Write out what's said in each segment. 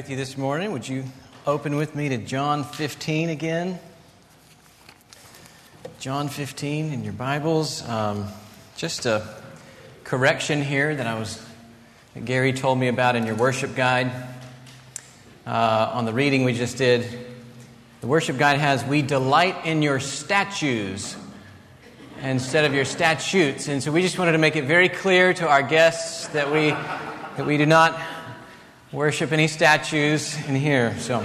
with you this morning. Would you open with me to John 15 again? John 15 in your Bibles. Um, just a correction here that I was that Gary told me about in your worship guide. Uh, on the reading we just did, the worship guide has "We delight in your statues" instead of your statutes, and so we just wanted to make it very clear to our guests that we that we do not worship any statues in here. So,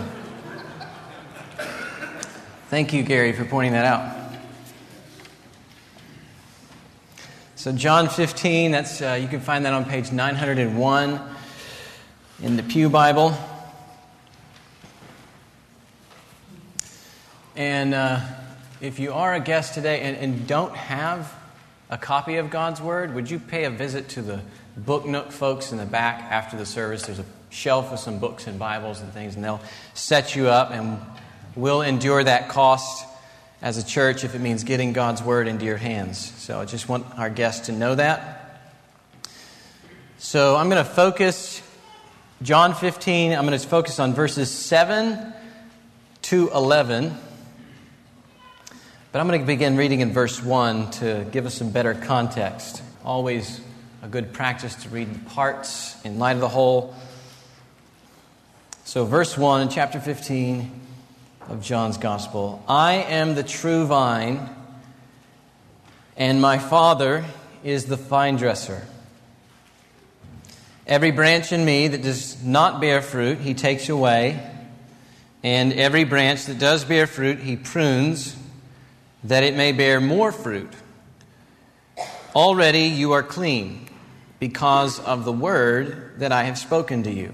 thank you, Gary, for pointing that out. So, John 15, that's, uh, you can find that on page 901 in the Pew Bible. And uh, if you are a guest today and, and don't have a copy of God's Word, would you pay a visit to the Book Nook folks in the back after the service? There's a shelf with some books and Bibles and things, and they'll set you up, and we'll endure that cost as a church if it means getting God's Word into your hands. So I just want our guests to know that. So I'm going to focus, John 15, I'm going to focus on verses 7 to 11. But I'm going to begin reading in verse 1 to give us some better context. Always a good practice to read the parts in light of the whole. So, verse 1 in chapter 15 of John's Gospel I am the true vine, and my Father is the vine dresser. Every branch in me that does not bear fruit, he takes away, and every branch that does bear fruit, he prunes, that it may bear more fruit. Already you are clean because of the word that I have spoken to you.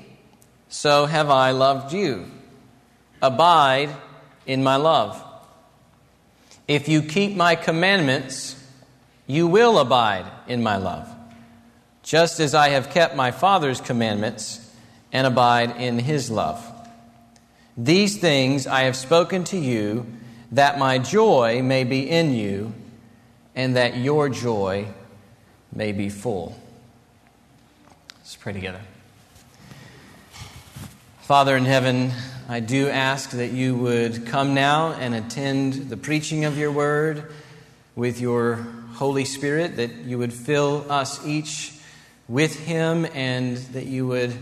so have I loved you. Abide in my love. If you keep my commandments, you will abide in my love, just as I have kept my Father's commandments and abide in his love. These things I have spoken to you, that my joy may be in you, and that your joy may be full. Let's pray together. Father in heaven, I do ask that you would come now and attend the preaching of your word with your Holy Spirit, that you would fill us each with him, and that you would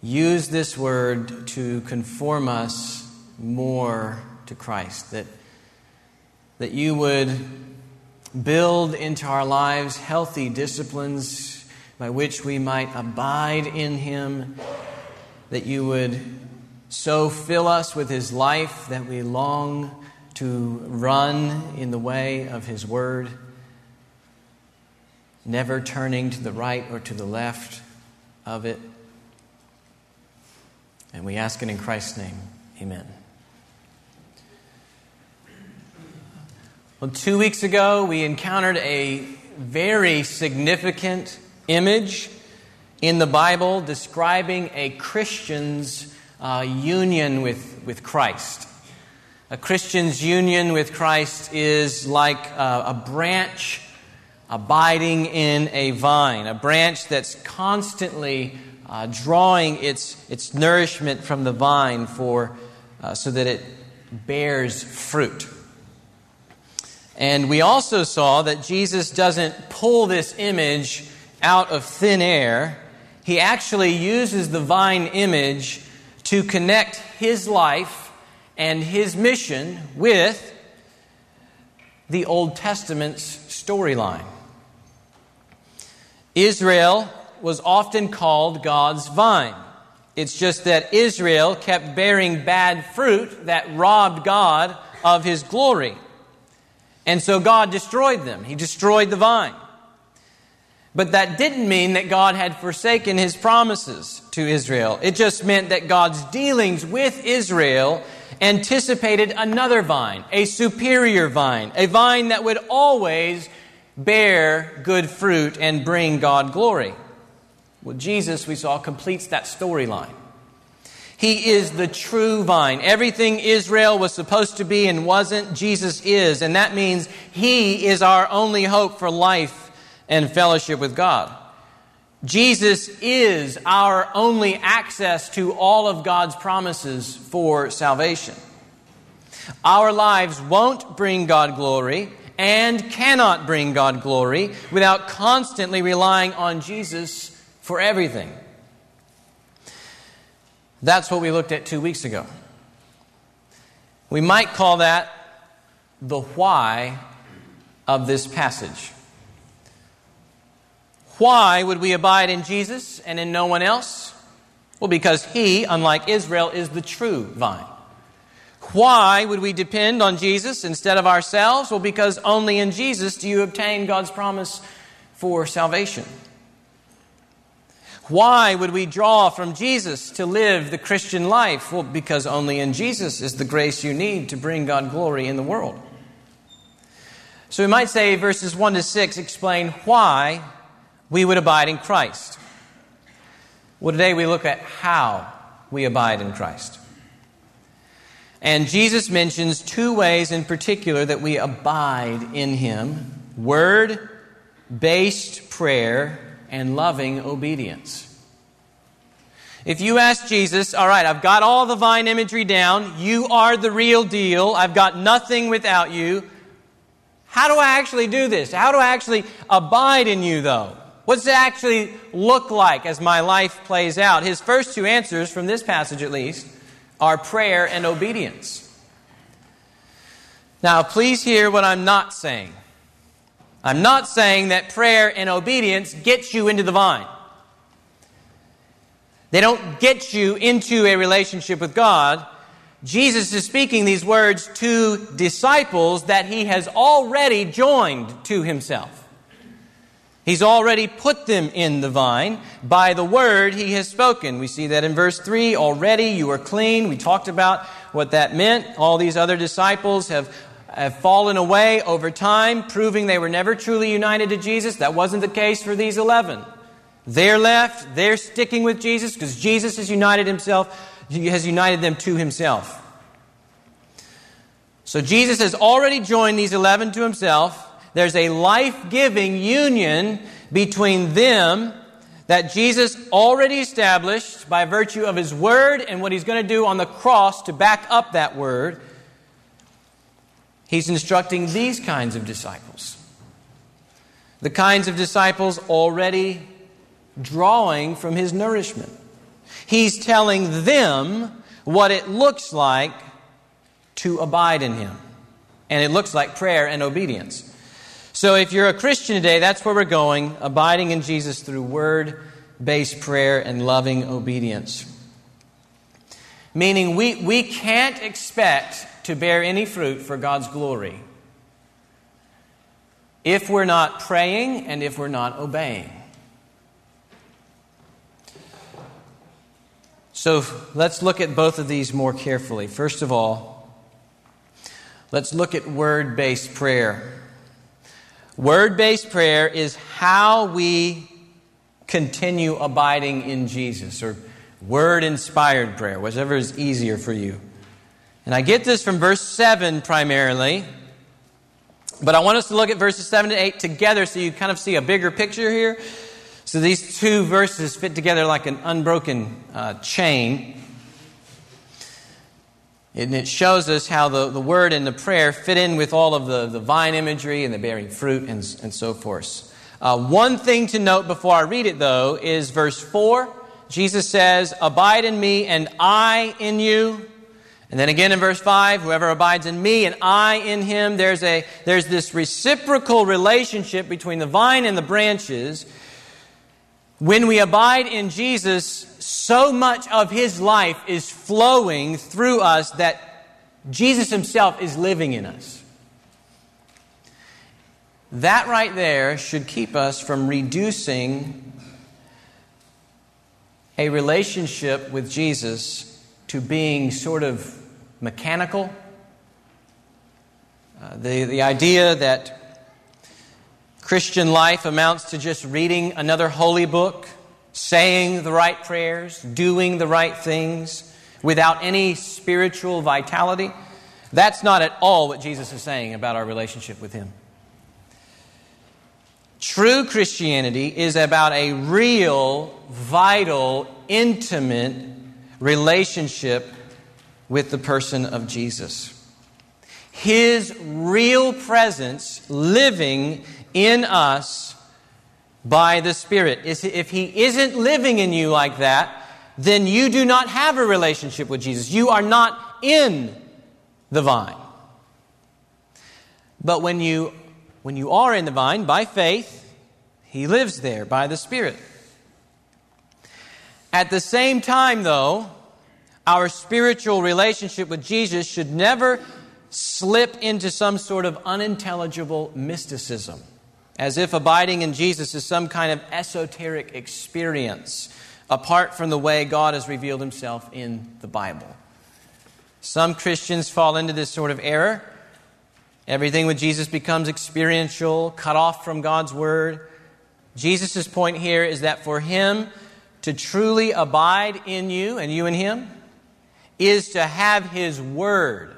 use this word to conform us more to Christ, that, that you would build into our lives healthy disciplines by which we might abide in him that you would so fill us with His life that we long to run in the way of His Word, never turning to the right or to the left of it. And we ask it in Christ's name. Amen. Well, two weeks ago, we encountered a very significant image in the Bible describing a Christian's uh, union with, with Christ. A Christian's union with Christ is like uh, a branch abiding in a vine, a branch that's constantly uh, drawing its, its nourishment from the vine for, uh, so that it bears fruit. And we also saw that Jesus doesn't pull this image out of thin air he actually uses the vine image to connect his life and his mission with the Old Testament's storyline. Israel was often called God's vine. It's just that Israel kept bearing bad fruit that robbed God of his glory. And so God destroyed them. He destroyed the vine. But that didn't mean that God had forsaken his promises to Israel. It just meant that God's dealings with Israel anticipated another vine, a superior vine, a vine that would always bear good fruit and bring God glory. Well, Jesus, we saw, completes that storyline. He is the true vine. Everything Israel was supposed to be and wasn't, Jesus is. And that means He is our only hope for life and fellowship with God. Jesus is our only access to all of God's promises for salvation. Our lives won't bring God glory and cannot bring God glory without constantly relying on Jesus for everything. That's what we looked at two weeks ago. We might call that the why of this passage. Why would we abide in Jesus and in no one else? Well, because he, unlike Israel, is the true vine. Why would we depend on Jesus instead of ourselves? Well, because only in Jesus do you obtain God's promise for salvation. Why would we draw from Jesus to live the Christian life? Well, because only in Jesus is the grace you need to bring God glory in the world. So we might say verses 1 to 6 explain why we would abide in Christ. Well, today we look at how we abide in Christ. And Jesus mentions two ways in particular that we abide in Him word based prayer and loving obedience. If you ask Jesus, all right, I've got all the vine imagery down, you are the real deal, I've got nothing without you. How do I actually do this? How do I actually abide in you, though? What does it actually look like as my life plays out? His first two answers, from this passage at least, are prayer and obedience. Now, please hear what I'm not saying. I'm not saying that prayer and obedience gets you into the vine. They don't get you into a relationship with God. Jesus is speaking these words to disciples that he has already joined to himself. He's already put them in the vine by the word he has spoken. We see that in verse 3 already you are clean. We talked about what that meant. All these other disciples have, have fallen away over time, proving they were never truly united to Jesus. That wasn't the case for these 11. They're left, they're sticking with Jesus because Jesus has united himself, he has united them to himself. So Jesus has already joined these 11 to himself. There's a life giving union between them that Jesus already established by virtue of his word and what he's going to do on the cross to back up that word. He's instructing these kinds of disciples. The kinds of disciples already drawing from his nourishment. He's telling them what it looks like to abide in him. And it looks like prayer and obedience. So if you're a Christian today, that's where we're going, abiding in Jesus through word based prayer and loving obedience. Meaning, we, we can't expect to bear any fruit for God's glory if we're not praying and if we're not obeying. So let's look at both of these more carefully. First of all, let's look at word based prayer. Word based prayer is how we continue abiding in Jesus, or word inspired prayer, whatever is easier for you. And I get this from verse 7 primarily, but I want us to look at verses 7 to 8 together so you kind of see a bigger picture here. So these two verses fit together like an unbroken uh, chain. And it shows us how the, the word and the prayer fit in with all of the, the vine imagery and the bearing fruit and, and so forth. Uh, one thing to note before I read it, though, is verse 4 Jesus says, Abide in me and I in you. And then again in verse 5, whoever abides in me and I in him, there's, a, there's this reciprocal relationship between the vine and the branches. When we abide in Jesus, so much of his life is flowing through us that Jesus himself is living in us. That right there should keep us from reducing a relationship with Jesus to being sort of mechanical. Uh, the, the idea that Christian life amounts to just reading another holy book, saying the right prayers, doing the right things without any spiritual vitality. That's not at all what Jesus is saying about our relationship with Him. True Christianity is about a real, vital, intimate relationship with the person of Jesus. His real presence living in us by the Spirit. If He isn't living in you like that, then you do not have a relationship with Jesus. You are not in the vine. But when you when you are in the vine by faith, He lives there by the Spirit. At the same time, though, our spiritual relationship with Jesus should never slip into some sort of unintelligible mysticism, as if abiding in Jesus is some kind of esoteric experience apart from the way God has revealed himself in the Bible. Some Christians fall into this sort of error Everything with Jesus becomes experiential, cut off from God's Word. Jesus' point here is that for Him to truly abide in you and you in Him is to have His Word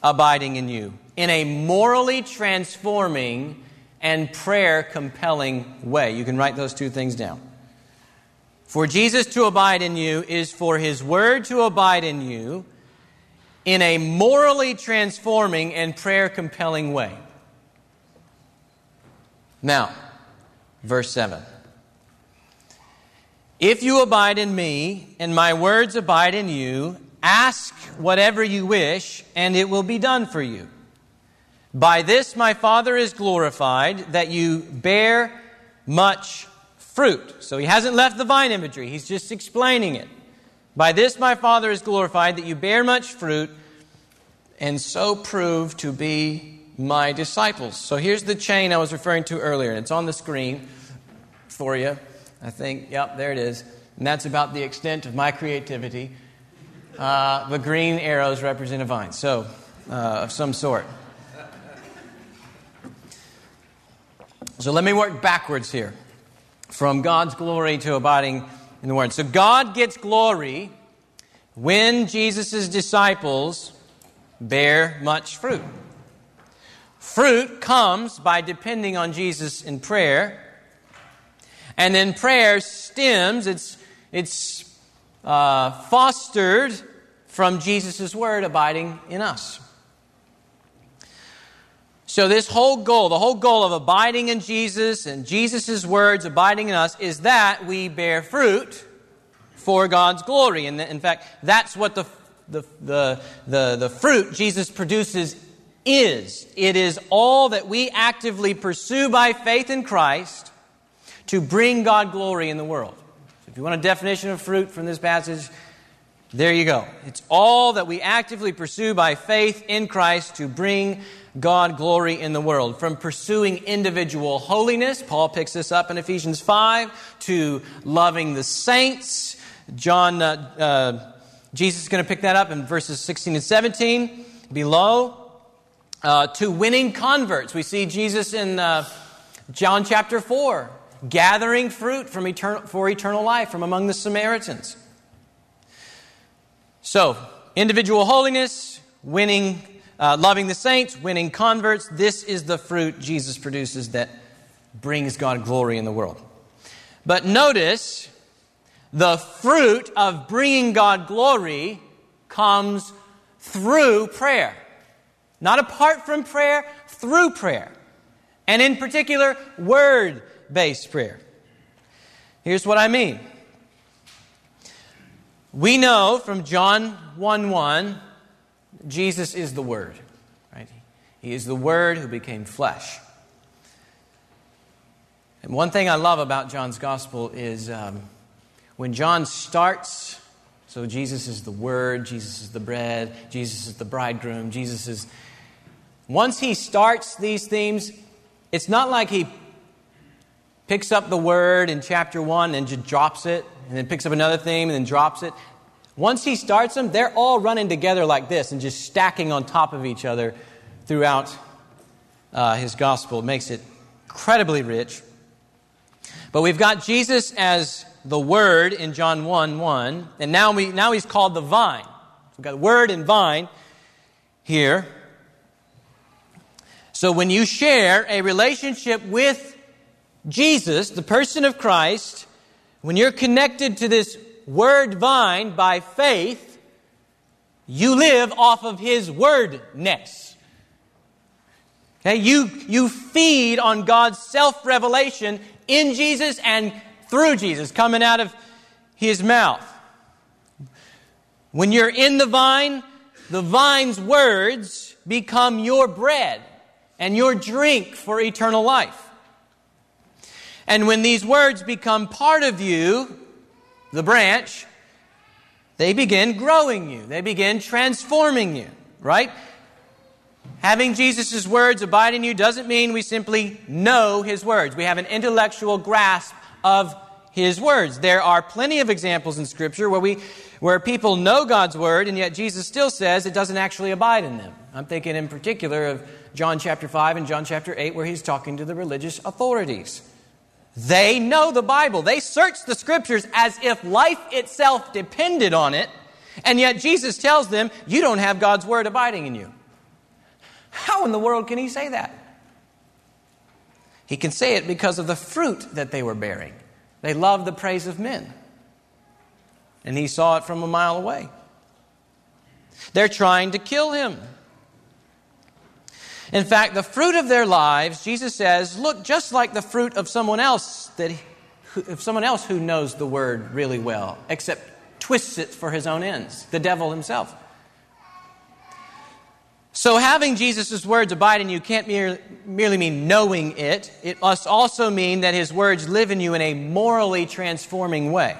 abiding in you in a morally transforming and prayer compelling way. You can write those two things down. For Jesus to abide in you is for His Word to abide in you in a morally transforming and prayer compelling way. Now, verse 7. If you abide in me and my words abide in you, ask whatever you wish and it will be done for you. By this my Father is glorified, that you bear much fruit. So he hasn't left the vine imagery, he's just explaining it. By this my Father is glorified, that you bear much fruit, and so prove to be my disciples. So here's the chain I was referring to earlier, and it's on the screen for you. I think, yep, there it is. And that's about the extent of my creativity. Uh, the green arrows represent a vine, so uh, of some sort. So let me work backwards here from God's glory to abiding in the Word. So God gets glory when Jesus' disciples bear much fruit. Fruit comes by depending on Jesus in prayer, and then prayer stems, it's, it's uh, fostered from Jesus' word abiding in us. So, this whole goal, the whole goal of abiding in Jesus and Jesus' words abiding in us, is that we bear fruit for God's glory. And in fact, that's what the, the, the, the, the fruit Jesus produces is. It is all that we actively pursue by faith in Christ to bring God glory in the world. So if you want a definition of fruit from this passage, there you go. It's all that we actively pursue by faith in Christ to bring God glory in the world. From pursuing individual holiness, Paul picks this up in Ephesians 5, to loving the saints. John, uh, uh, Jesus is going to pick that up in verses 16 and 17 below. Uh, to winning converts. We see Jesus in uh, John chapter 4 gathering fruit from eternal, for eternal life from among the Samaritans. So, individual holiness, winning uh, loving the saints, winning converts. This is the fruit Jesus produces that brings God glory in the world. But notice the fruit of bringing God glory comes through prayer. Not apart from prayer, through prayer. And in particular, word based prayer. Here's what I mean We know from John 1 1, Jesus is the Word. Right? He is the Word who became flesh. And one thing I love about John's Gospel is um, when John starts, so Jesus is the Word, Jesus is the bread, Jesus is the bridegroom, Jesus is. Once he starts these themes, it's not like he picks up the word in chapter 1 and just drops it, and then picks up another theme and then drops it. Once he starts them, they're all running together like this and just stacking on top of each other throughout uh, his gospel. It makes it incredibly rich. But we've got Jesus as the Word in John 1 1, and now, we, now he's called the vine. We've got Word and vine here. So when you share a relationship with Jesus, the person of Christ, when you're connected to this Word vine by faith, you live off of His wordness. Okay? You, you feed on God's self revelation in Jesus and through Jesus, coming out of his mouth. When you're in the vine, the vine's words become your bread and your drink for eternal life. And when these words become part of you, the branch, they begin growing you. They begin transforming you, right? Having Jesus' words abide in you doesn't mean we simply know his words. We have an intellectual grasp of his words. There are plenty of examples in Scripture where, we, where people know God's word, and yet Jesus still says it doesn't actually abide in them. I'm thinking in particular of John chapter 5 and John chapter 8, where he's talking to the religious authorities. They know the Bible. They search the Scriptures as if life itself depended on it, and yet Jesus tells them, You don't have God's word abiding in you. How in the world can he say that? He can say it because of the fruit that they were bearing. They loved the praise of men. And he saw it from a mile away. They're trying to kill him. In fact, the fruit of their lives, Jesus says, look just like the fruit of someone else that of someone else who knows the word really well, except twists it for his own ends, the devil himself. So, having Jesus' words abide in you can't merely mean knowing it. It must also mean that his words live in you in a morally transforming way.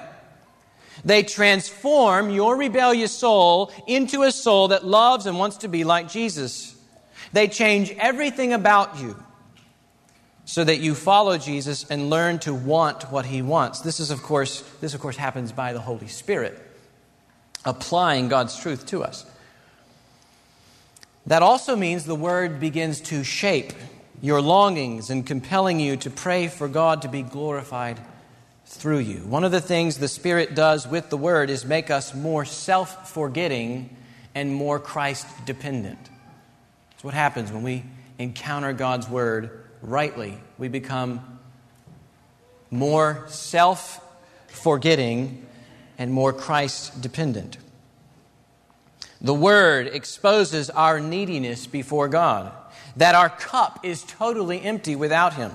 They transform your rebellious soul into a soul that loves and wants to be like Jesus. They change everything about you so that you follow Jesus and learn to want what he wants. This is of course this of course happens by the Holy Spirit applying God's truth to us. That also means the word begins to shape your longings and compelling you to pray for God to be glorified through you. One of the things the Spirit does with the word is make us more self forgetting and more Christ dependent. What happens when we encounter God's word rightly. We become more self forgetting and more Christ dependent. The Word exposes our neediness before God, that our cup is totally empty without Him.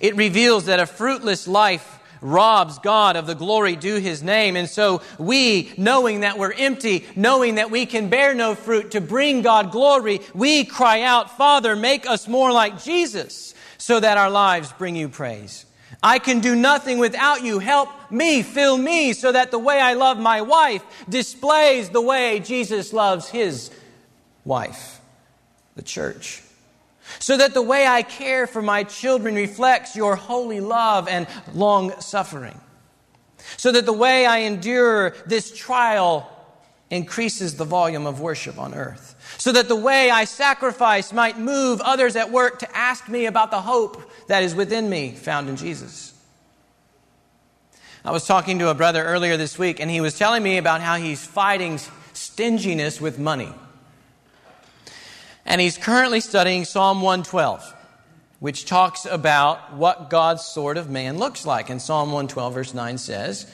It reveals that a fruitless life robs God of the glory due His name. And so we, knowing that we're empty, knowing that we can bear no fruit to bring God glory, we cry out, Father, make us more like Jesus so that our lives bring you praise. I can do nothing without you. Help me, fill me, so that the way I love my wife displays the way Jesus loves his wife, the church. So that the way I care for my children reflects your holy love and long suffering. So that the way I endure this trial increases the volume of worship on earth. So that the way I sacrifice might move others at work to ask me about the hope that is within me, found in Jesus. I was talking to a brother earlier this week, and he was telling me about how he's fighting stinginess with money. And he's currently studying Psalm 112, which talks about what God's sort of man looks like. And Psalm 112, verse 9 says,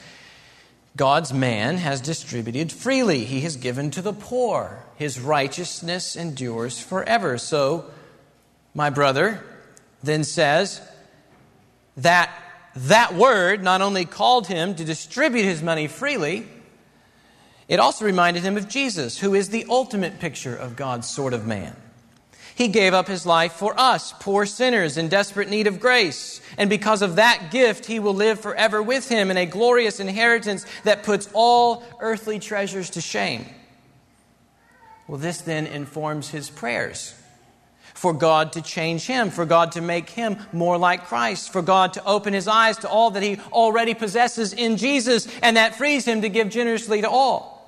God's man has distributed freely. He has given to the poor. His righteousness endures forever. So, my brother, then says that that word not only called him to distribute his money freely, It also reminded him of Jesus, who is the ultimate picture of God's sort of man. He gave up his life for us, poor sinners in desperate need of grace. And because of that gift, he will live forever with him in a glorious inheritance that puts all earthly treasures to shame. Well, this then informs his prayers for God to change him, for God to make him more like Christ, for God to open his eyes to all that he already possesses in Jesus, and that frees him to give generously to all.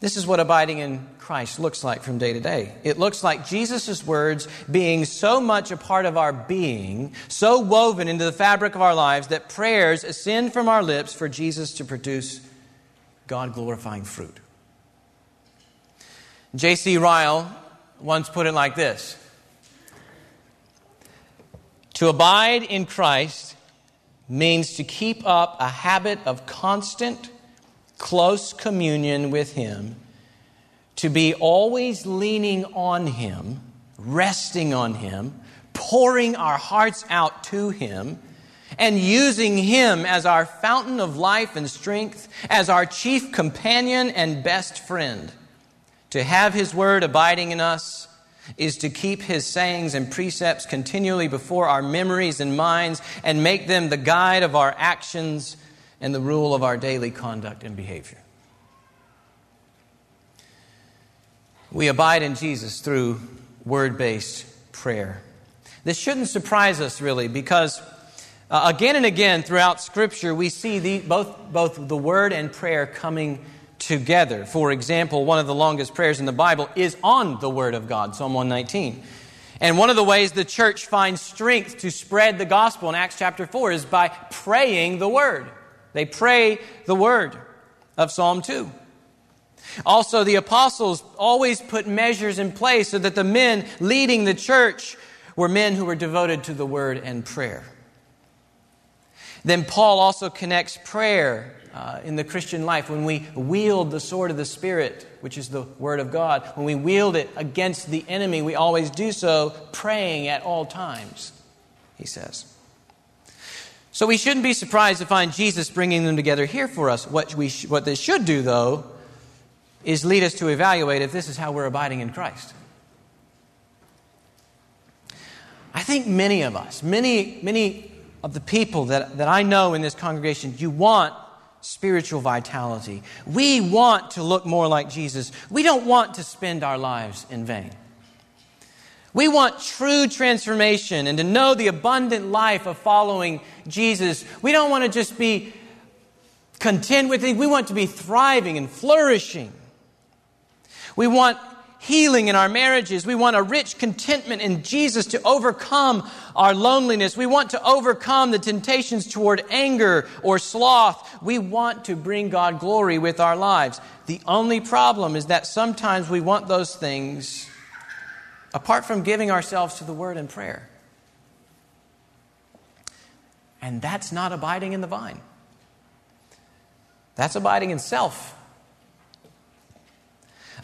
This is what abiding in Christ looks like from day to day. It looks like Jesus' words being so much a part of our being, so woven into the fabric of our lives, that prayers ascend from our lips for Jesus to produce God glorifying fruit. J.C. Ryle once put it like this To abide in Christ means to keep up a habit of constant, close communion with Him, to be always leaning on Him, resting on Him, pouring our hearts out to Him, and using Him as our fountain of life and strength, as our chief companion and best friend. To have His Word abiding in us is to keep His sayings and precepts continually before our memories and minds and make them the guide of our actions and the rule of our daily conduct and behavior. We abide in Jesus through word based prayer. This shouldn't surprise us, really, because uh, again and again throughout Scripture, we see the, both, both the word and prayer coming together. For example, one of the longest prayers in the Bible is on the Word of God, Psalm 119. And one of the ways the church finds strength to spread the gospel in Acts chapter 4 is by praying the Word. They pray the word of Psalm 2. Also, the apostles always put measures in place so that the men leading the church were men who were devoted to the word and prayer. Then Paul also connects prayer uh, in the Christian life when we wield the sword of the Spirit, which is the Word of God. When we wield it against the enemy, we always do so praying at all times, he says. So we shouldn't be surprised to find Jesus bringing them together here for us. What, we sh- what this should do, though, is lead us to evaluate if this is how we're abiding in Christ. I think many of us, many, many of the people that, that I know in this congregation, you want spiritual vitality. We want to look more like Jesus. We don't want to spend our lives in vain. We want true transformation and to know the abundant life of following Jesus. We don't want to just be content with things. We want to be thriving and flourishing. We want healing in our marriages. We want a rich contentment in Jesus to overcome our loneliness. We want to overcome the temptations toward anger or sloth. We want to bring God glory with our lives. The only problem is that sometimes we want those things apart from giving ourselves to the Word and prayer. And that's not abiding in the vine, that's abiding in self.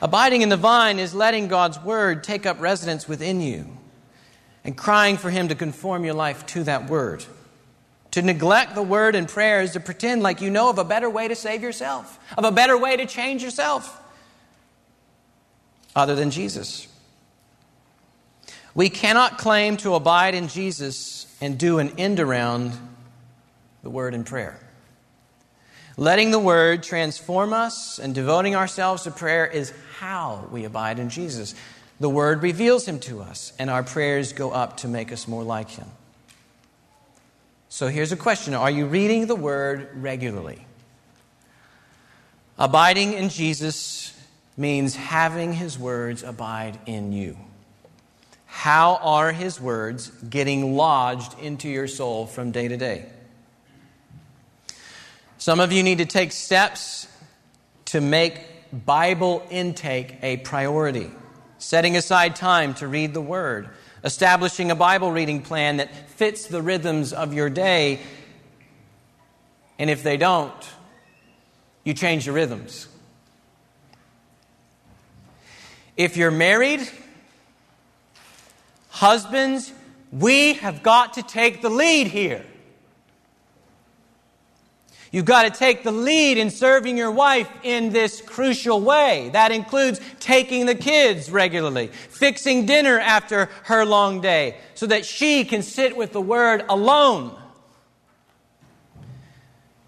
Abiding in the vine is letting God's Word take up residence within you and crying for Him to conform your life to that Word. To neglect the Word and prayer is to pretend like you know of a better way to save yourself, of a better way to change yourself, other than Jesus. We cannot claim to abide in Jesus and do an end around the word and prayer. Letting the word transform us and devoting ourselves to prayer is how we abide in Jesus. The word reveals him to us, and our prayers go up to make us more like him. So here's a question Are you reading the word regularly? Abiding in Jesus means having his words abide in you. How are his words getting lodged into your soul from day to day? Some of you need to take steps to make Bible intake a priority. Setting aside time to read the Word, establishing a Bible reading plan that fits the rhythms of your day. And if they don't, you change your rhythms. If you're married, Husbands, we have got to take the lead here. You've got to take the lead in serving your wife in this crucial way. That includes taking the kids regularly, fixing dinner after her long day, so that she can sit with the Word alone.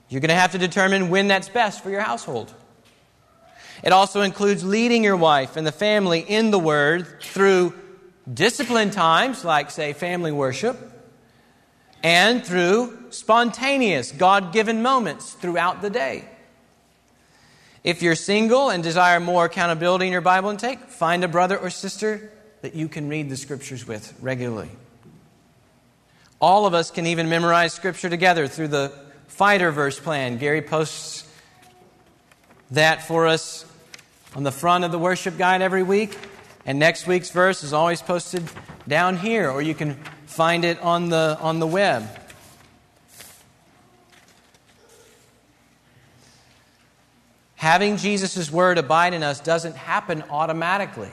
You're going to have to determine when that's best for your household. It also includes leading your wife and the family in the Word through disciplined times, like, say, family worship, and through spontaneous, God given moments throughout the day. If you're single and desire more accountability in your Bible intake, find a brother or sister that you can read the scriptures with regularly. All of us can even memorize scripture together through the fighter verse plan. Gary posts that for us on the front of the worship guide every week. And next week's verse is always posted down here, or you can find it on the, on the web. Having Jesus' word abide in us doesn't happen automatically.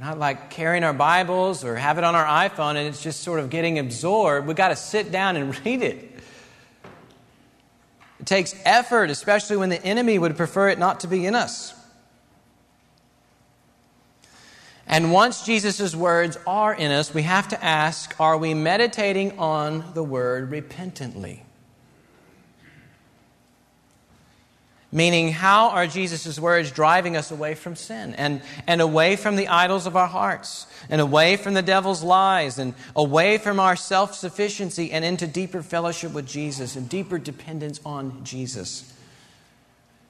Not like carrying our Bibles or have it on our iPhone and it's just sort of getting absorbed. We've got to sit down and read it. It takes effort, especially when the enemy would prefer it not to be in us. And once Jesus' words are in us, we have to ask are we meditating on the word repentantly? Meaning, how are Jesus' words driving us away from sin and, and away from the idols of our hearts and away from the devil's lies and away from our self sufficiency and into deeper fellowship with Jesus and deeper dependence on Jesus?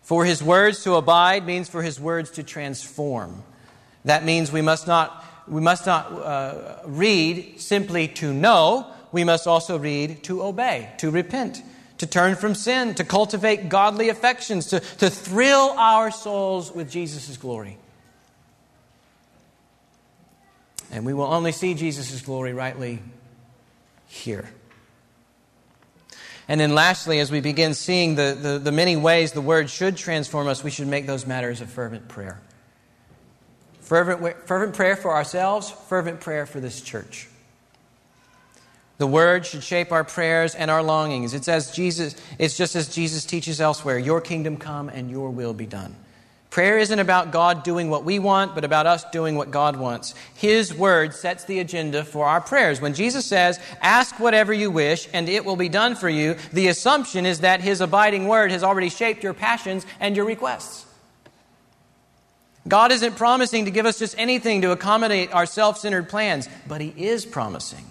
For his words to abide means for his words to transform. That means we must not, we must not uh, read simply to know, we must also read to obey, to repent, to turn from sin, to cultivate godly affections, to, to thrill our souls with Jesus' glory. And we will only see Jesus' glory rightly here. And then, lastly, as we begin seeing the, the, the, many ways the Word should transform us, we should make those matters of fervent prayer. Fervent, fervent prayer for ourselves, fervent prayer for this church. The word should shape our prayers and our longings. It's as Jesus, it's just as Jesus teaches elsewhere, your kingdom come and your will be done. Prayer isn't about God doing what we want, but about us doing what God wants. His word sets the agenda for our prayers. When Jesus says, ask whatever you wish and it will be done for you, the assumption is that his abiding word has already shaped your passions and your requests. God isn't promising to give us just anything to accommodate our self centered plans, but He is promising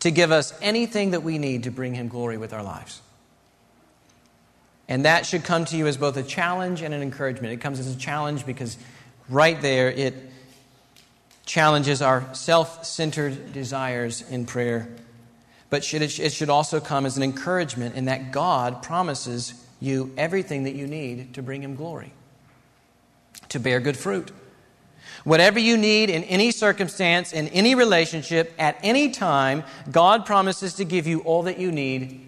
to give us anything that we need to bring Him glory with our lives. And that should come to you as both a challenge and an encouragement. It comes as a challenge because right there it challenges our self centered desires in prayer. But should it, it should also come as an encouragement in that God promises you everything that you need to bring Him glory to bear good fruit. Whatever you need in any circumstance, in any relationship, at any time, God promises to give you all that you need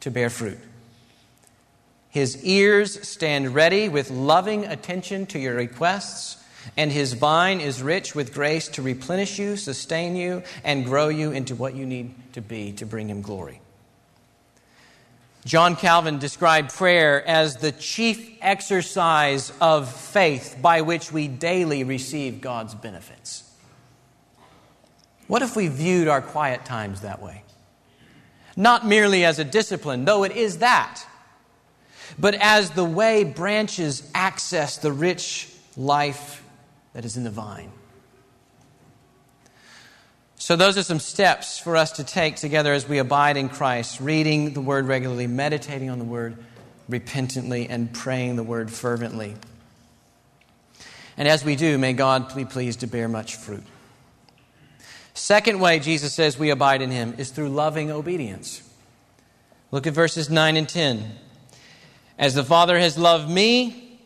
to bear fruit. His ears stand ready with loving attention to your requests, and His vine is rich with grace to replenish you, sustain you, and grow you into what you need to be to bring Him glory. John Calvin described prayer as the chief exercise of faith by which we daily receive God's benefits. What if we viewed our quiet times that way? Not merely as a discipline, though it is that, but as the way branches access the rich life that is in the vine. So, those are some steps for us to take together as we abide in Christ, reading the Word regularly, meditating on the Word repentantly, and praying the Word fervently. And as we do, may God be pleased to bear much fruit. Second way Jesus says we abide in Him is through loving obedience. Look at verses 9 and 10. As the Father has loved me,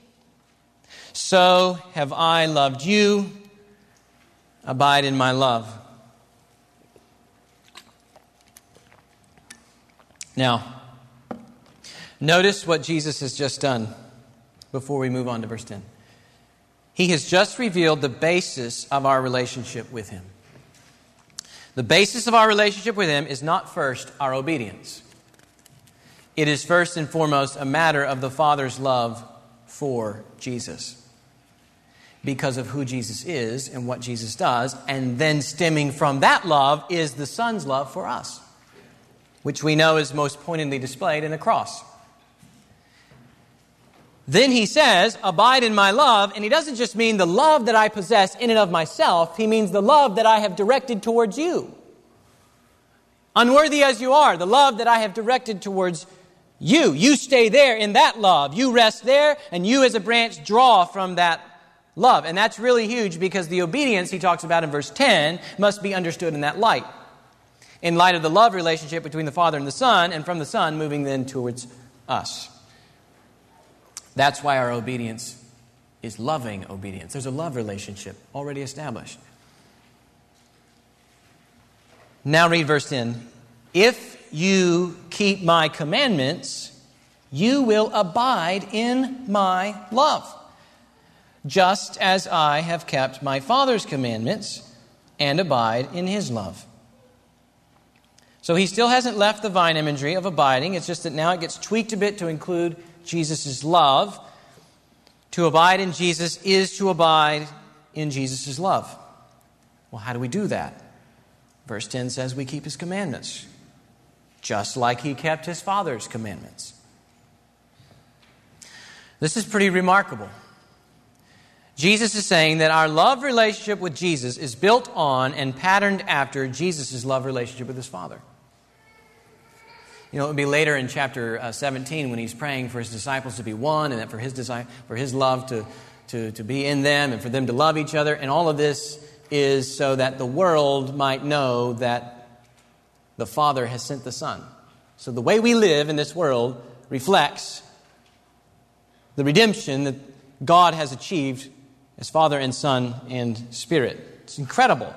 so have I loved you. Abide in my love. Now, notice what Jesus has just done before we move on to verse 10. He has just revealed the basis of our relationship with Him. The basis of our relationship with Him is not first our obedience. It is first and foremost a matter of the Father's love for Jesus because of who Jesus is and what Jesus does. And then stemming from that love is the Son's love for us, which we know is most pointedly displayed in the cross. Then he says, Abide in my love. And he doesn't just mean the love that I possess in and of myself, he means the love that I have directed towards you. Unworthy as you are, the love that I have directed towards you. You stay there in that love. You rest there, and you as a branch draw from that love. And that's really huge because the obedience he talks about in verse 10 must be understood in that light. In light of the love relationship between the Father and the Son, and from the Son moving then towards us. That's why our obedience is loving obedience. There's a love relationship already established. Now read verse 10. If you keep my commandments, you will abide in my love, just as I have kept my Father's commandments and abide in his love. So he still hasn't left the vine imagery of abiding. It's just that now it gets tweaked a bit to include Jesus' love. To abide in Jesus is to abide in Jesus' love. Well, how do we do that? Verse 10 says we keep his commandments, just like he kept his Father's commandments. This is pretty remarkable. Jesus is saying that our love relationship with Jesus is built on and patterned after Jesus' love relationship with his Father. You know, it would be later in chapter uh, 17 when he's praying for his disciples to be one and that for his, desi- for his love to, to, to be in them and for them to love each other. And all of this is so that the world might know that the Father has sent the Son. So the way we live in this world reflects the redemption that God has achieved as Father and Son and Spirit. It's incredible.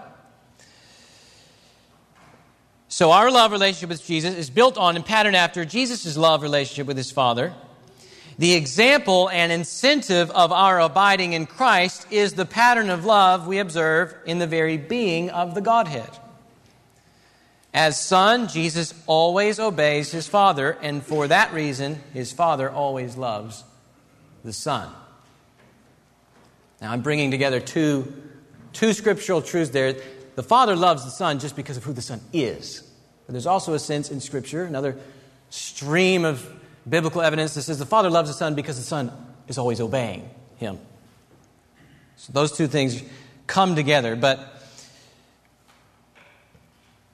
So, our love relationship with Jesus is built on and patterned after Jesus' love relationship with his Father. The example and incentive of our abiding in Christ is the pattern of love we observe in the very being of the Godhead. As Son, Jesus always obeys his Father, and for that reason, his Father always loves the Son. Now, I'm bringing together two, two scriptural truths there the Father loves the Son just because of who the Son is. But there's also a sense in Scripture, another stream of biblical evidence that says the Father loves the Son because the Son is always obeying Him. So those two things come together. But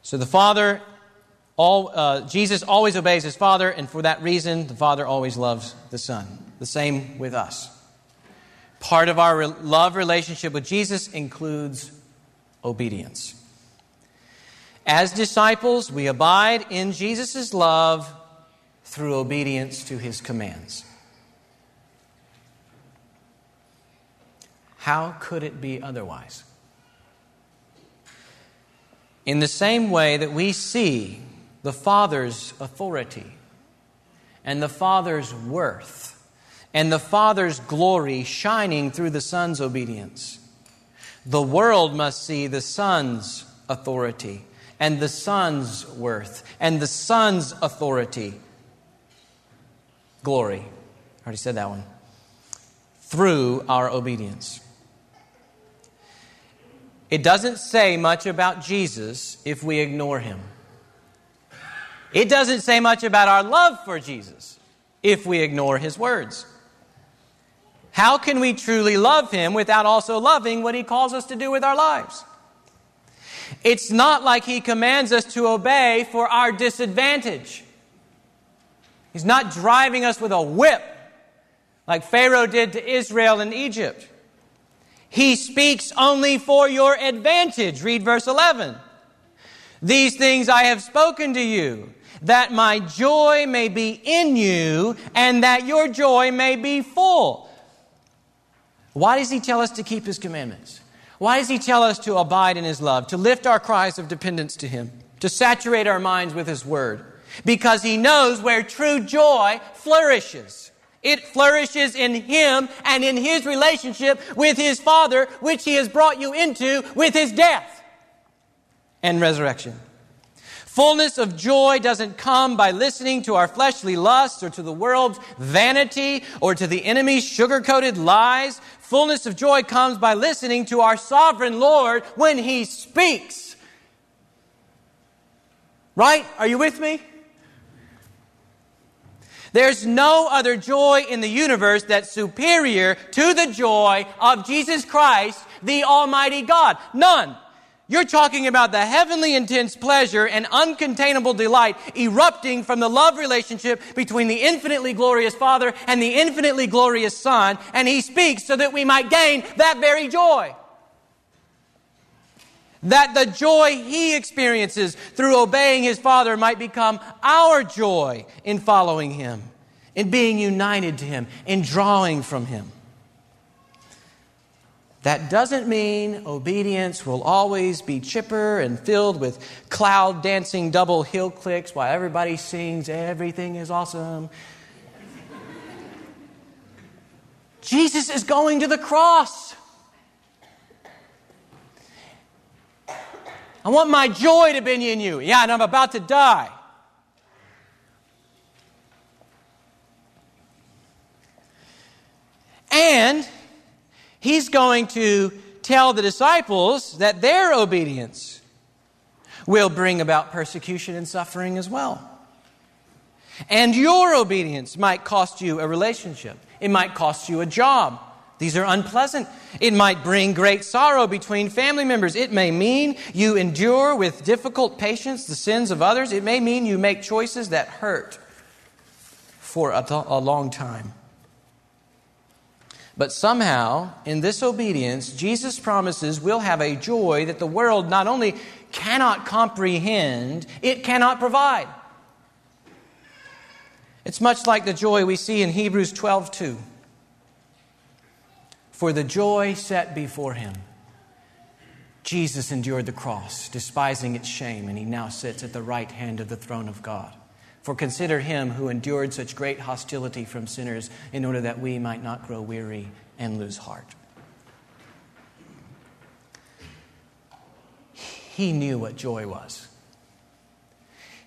so the Father, all, uh, Jesus always obeys His Father, and for that reason, the Father always loves the Son. The same with us. Part of our love relationship with Jesus includes obedience. As disciples, we abide in Jesus' love through obedience to his commands. How could it be otherwise? In the same way that we see the Father's authority and the Father's worth and the Father's glory shining through the Son's obedience, the world must see the Son's authority and the Son's worth and the Son's authority. Glory. I already said that one. Through our obedience. It doesn't say much about Jesus if we ignore him. It doesn't say much about our love for Jesus if we ignore his words. How can we truly love him without also loving what he calls us to do with our lives? It's not like he commands us to obey for our disadvantage. He's not driving us with a whip like Pharaoh did to Israel in Egypt. He speaks only for your advantage. Read verse 11. These things I have spoken to you, that my joy may be in you, and that your joy may be full. Why does he tell us to keep his commandments? Why does he tell us to abide in his love, to lift our cries of dependence to him, to saturate our minds with his word? Because he knows where true joy flourishes. It flourishes in him and in his relationship with his Father, which he has brought you into with his death and resurrection. Fullness of joy doesn't come by listening to our fleshly lusts or to the world's vanity or to the enemy's sugar coated lies. Fullness of joy comes by listening to our sovereign Lord when He speaks. Right? Are you with me? There's no other joy in the universe that's superior to the joy of Jesus Christ, the Almighty God. None. You're talking about the heavenly intense pleasure and uncontainable delight erupting from the love relationship between the infinitely glorious Father and the infinitely glorious Son, and He speaks so that we might gain that very joy. That the joy He experiences through obeying His Father might become our joy in following Him, in being united to Him, in drawing from Him. That doesn't mean obedience will always be chipper and filled with cloud dancing double heel clicks while everybody sings, everything is awesome. Jesus is going to the cross. I want my joy to be in you. Yeah, and I'm about to die. And he's going to tell the disciples that their obedience will bring about persecution and suffering as well. And your obedience might cost you a relationship, it might cost you a job. These are unpleasant. It might bring great sorrow between family members. It may mean you endure with difficult patience the sins of others. It may mean you make choices that hurt for a, th- a long time. But somehow, in this obedience, Jesus promises we'll have a joy that the world not only cannot comprehend, it cannot provide. It's much like the joy we see in Hebrews 12 2. For the joy set before him, Jesus endured the cross, despising its shame, and he now sits at the right hand of the throne of God. For consider him who endured such great hostility from sinners in order that we might not grow weary and lose heart. He knew what joy was.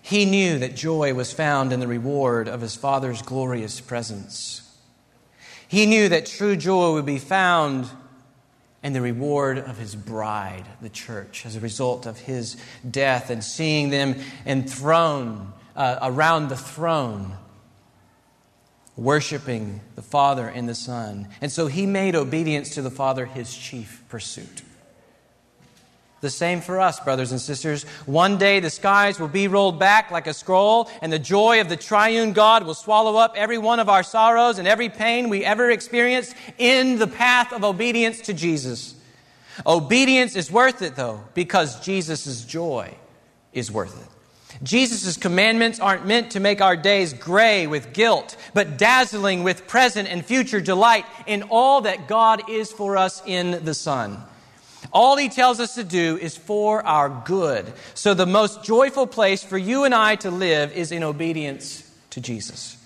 He knew that joy was found in the reward of his Father's glorious presence. He knew that true joy would be found in the reward of his bride, the church, as a result of his death and seeing them enthroned uh, around the throne, worshiping the Father and the Son. And so he made obedience to the Father his chief pursuit. The same for us, brothers and sisters. One day the skies will be rolled back like a scroll, and the joy of the triune God will swallow up every one of our sorrows and every pain we ever experienced in the path of obedience to Jesus. Obedience is worth it, though, because Jesus' joy is worth it. Jesus' commandments aren't meant to make our days gray with guilt, but dazzling with present and future delight in all that God is for us in the Son. All he tells us to do is for our good. So the most joyful place for you and I to live is in obedience to Jesus.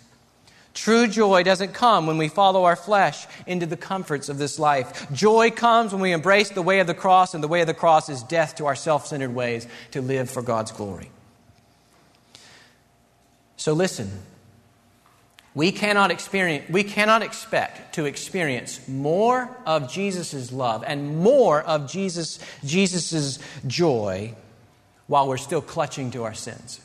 True joy doesn't come when we follow our flesh into the comforts of this life. Joy comes when we embrace the way of the cross, and the way of the cross is death to our self centered ways to live for God's glory. So listen. We cannot experience we cannot expect to experience more of Jesus' love and more of Jesus Jesus's joy while we're still clutching to our sins.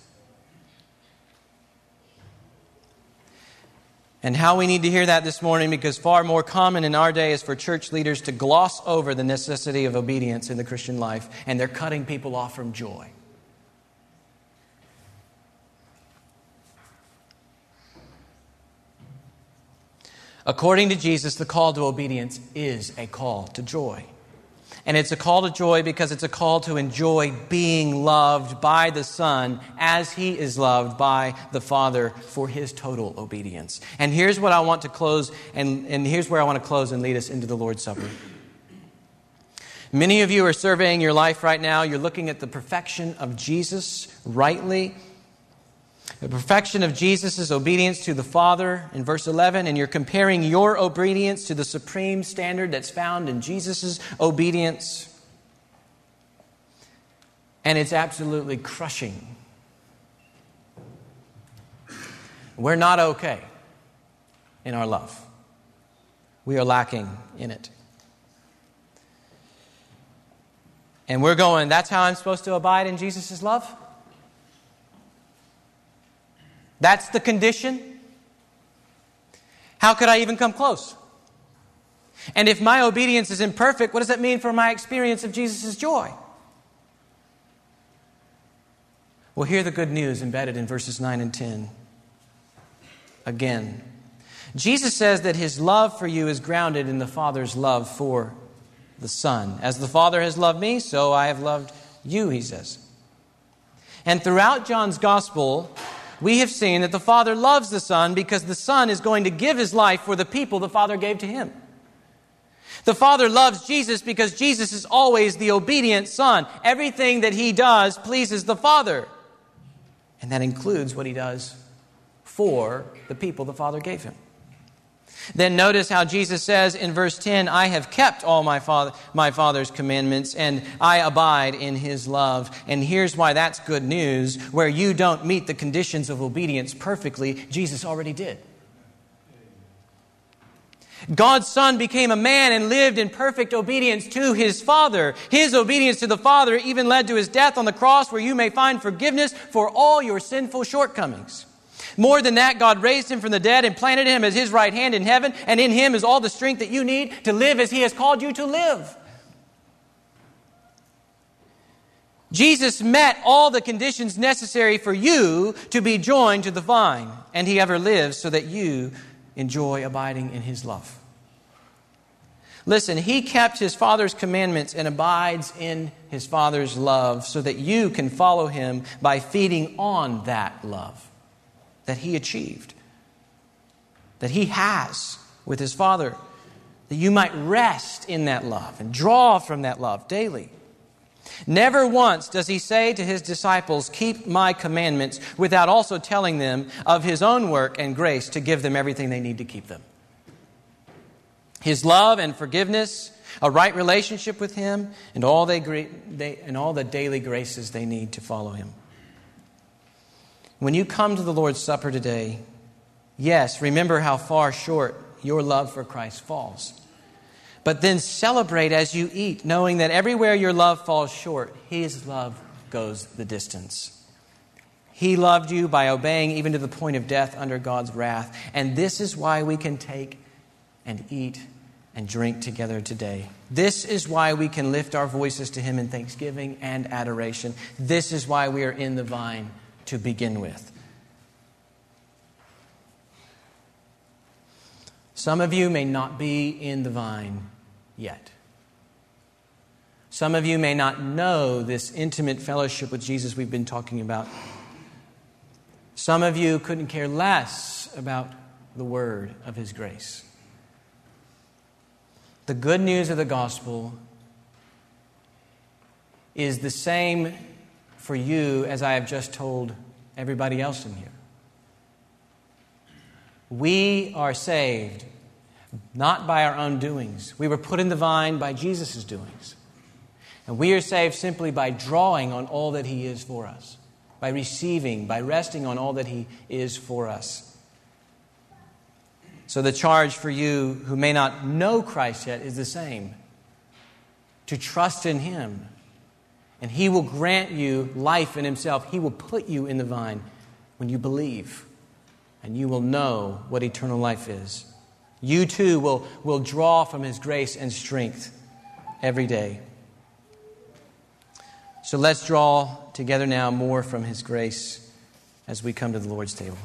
And how we need to hear that this morning because far more common in our day is for church leaders to gloss over the necessity of obedience in the Christian life, and they're cutting people off from joy. According to Jesus, the call to obedience is a call to joy. And it's a call to joy because it's a call to enjoy being loved by the Son as He is loved by the Father for His total obedience. And here's what I want to close, and, and here's where I want to close and lead us into the Lord's Supper. Many of you are surveying your life right now. You're looking at the perfection of Jesus rightly the perfection of Jesus' obedience to the Father in verse 11, and you're comparing your obedience to the supreme standard that's found in Jesus' obedience. And it's absolutely crushing. We're not okay in our love, we are lacking in it. And we're going, that's how I'm supposed to abide in Jesus' love? That's the condition? How could I even come close? And if my obedience is imperfect, what does that mean for my experience of Jesus' joy? Well, hear the good news embedded in verses 9 and 10. Again, Jesus says that his love for you is grounded in the Father's love for the Son. As the Father has loved me, so I have loved you, he says. And throughout John's Gospel, we have seen that the Father loves the Son because the Son is going to give his life for the people the Father gave to him. The Father loves Jesus because Jesus is always the obedient Son. Everything that he does pleases the Father. And that includes what he does for the people the Father gave him. Then notice how Jesus says in verse 10, I have kept all my, father, my Father's commandments and I abide in his love. And here's why that's good news. Where you don't meet the conditions of obedience perfectly, Jesus already did. God's Son became a man and lived in perfect obedience to his Father. His obedience to the Father even led to his death on the cross, where you may find forgiveness for all your sinful shortcomings. More than that, God raised him from the dead and planted him as his right hand in heaven, and in him is all the strength that you need to live as he has called you to live. Jesus met all the conditions necessary for you to be joined to the vine, and he ever lives so that you enjoy abiding in his love. Listen, he kept his Father's commandments and abides in his Father's love so that you can follow him by feeding on that love that he achieved, that he has with his Father, that you might rest in that love and draw from that love daily. Never once does he say to his disciples, Keep my commandments, without also telling them of his own work and grace to give them everything they need to keep them. His love and forgiveness, a right relationship with him, and all, they, they, and all the daily graces they need to follow him. When you come to the Lord's Supper today, yes, remember how far short your love for Christ falls. But then celebrate as you eat, knowing that everywhere your love falls short, His love goes the distance. He loved you by obeying even to the point of death under God's wrath. And this is why we can take and eat and drink together today. This is why we can lift our voices to Him in thanksgiving and adoration. This is why we are in the vine to begin with. Some of you may not be in the vine yet. Some of you may not know this intimate fellowship with Jesus we've been talking about. Some of you couldn't care less about the word of His grace. The good news of the gospel is the same for you as I have just told everybody else in here. We are saved not by our own doings. We were put in the vine by Jesus' doings. And we are saved simply by drawing on all that He is for us, by receiving, by resting on all that He is for us. So, the charge for you who may not know Christ yet is the same to trust in Him. And He will grant you life in Himself. He will put you in the vine when you believe, and you will know what eternal life is. You too will, will draw from His grace and strength every day. So let's draw together now more from His grace as we come to the Lord's table.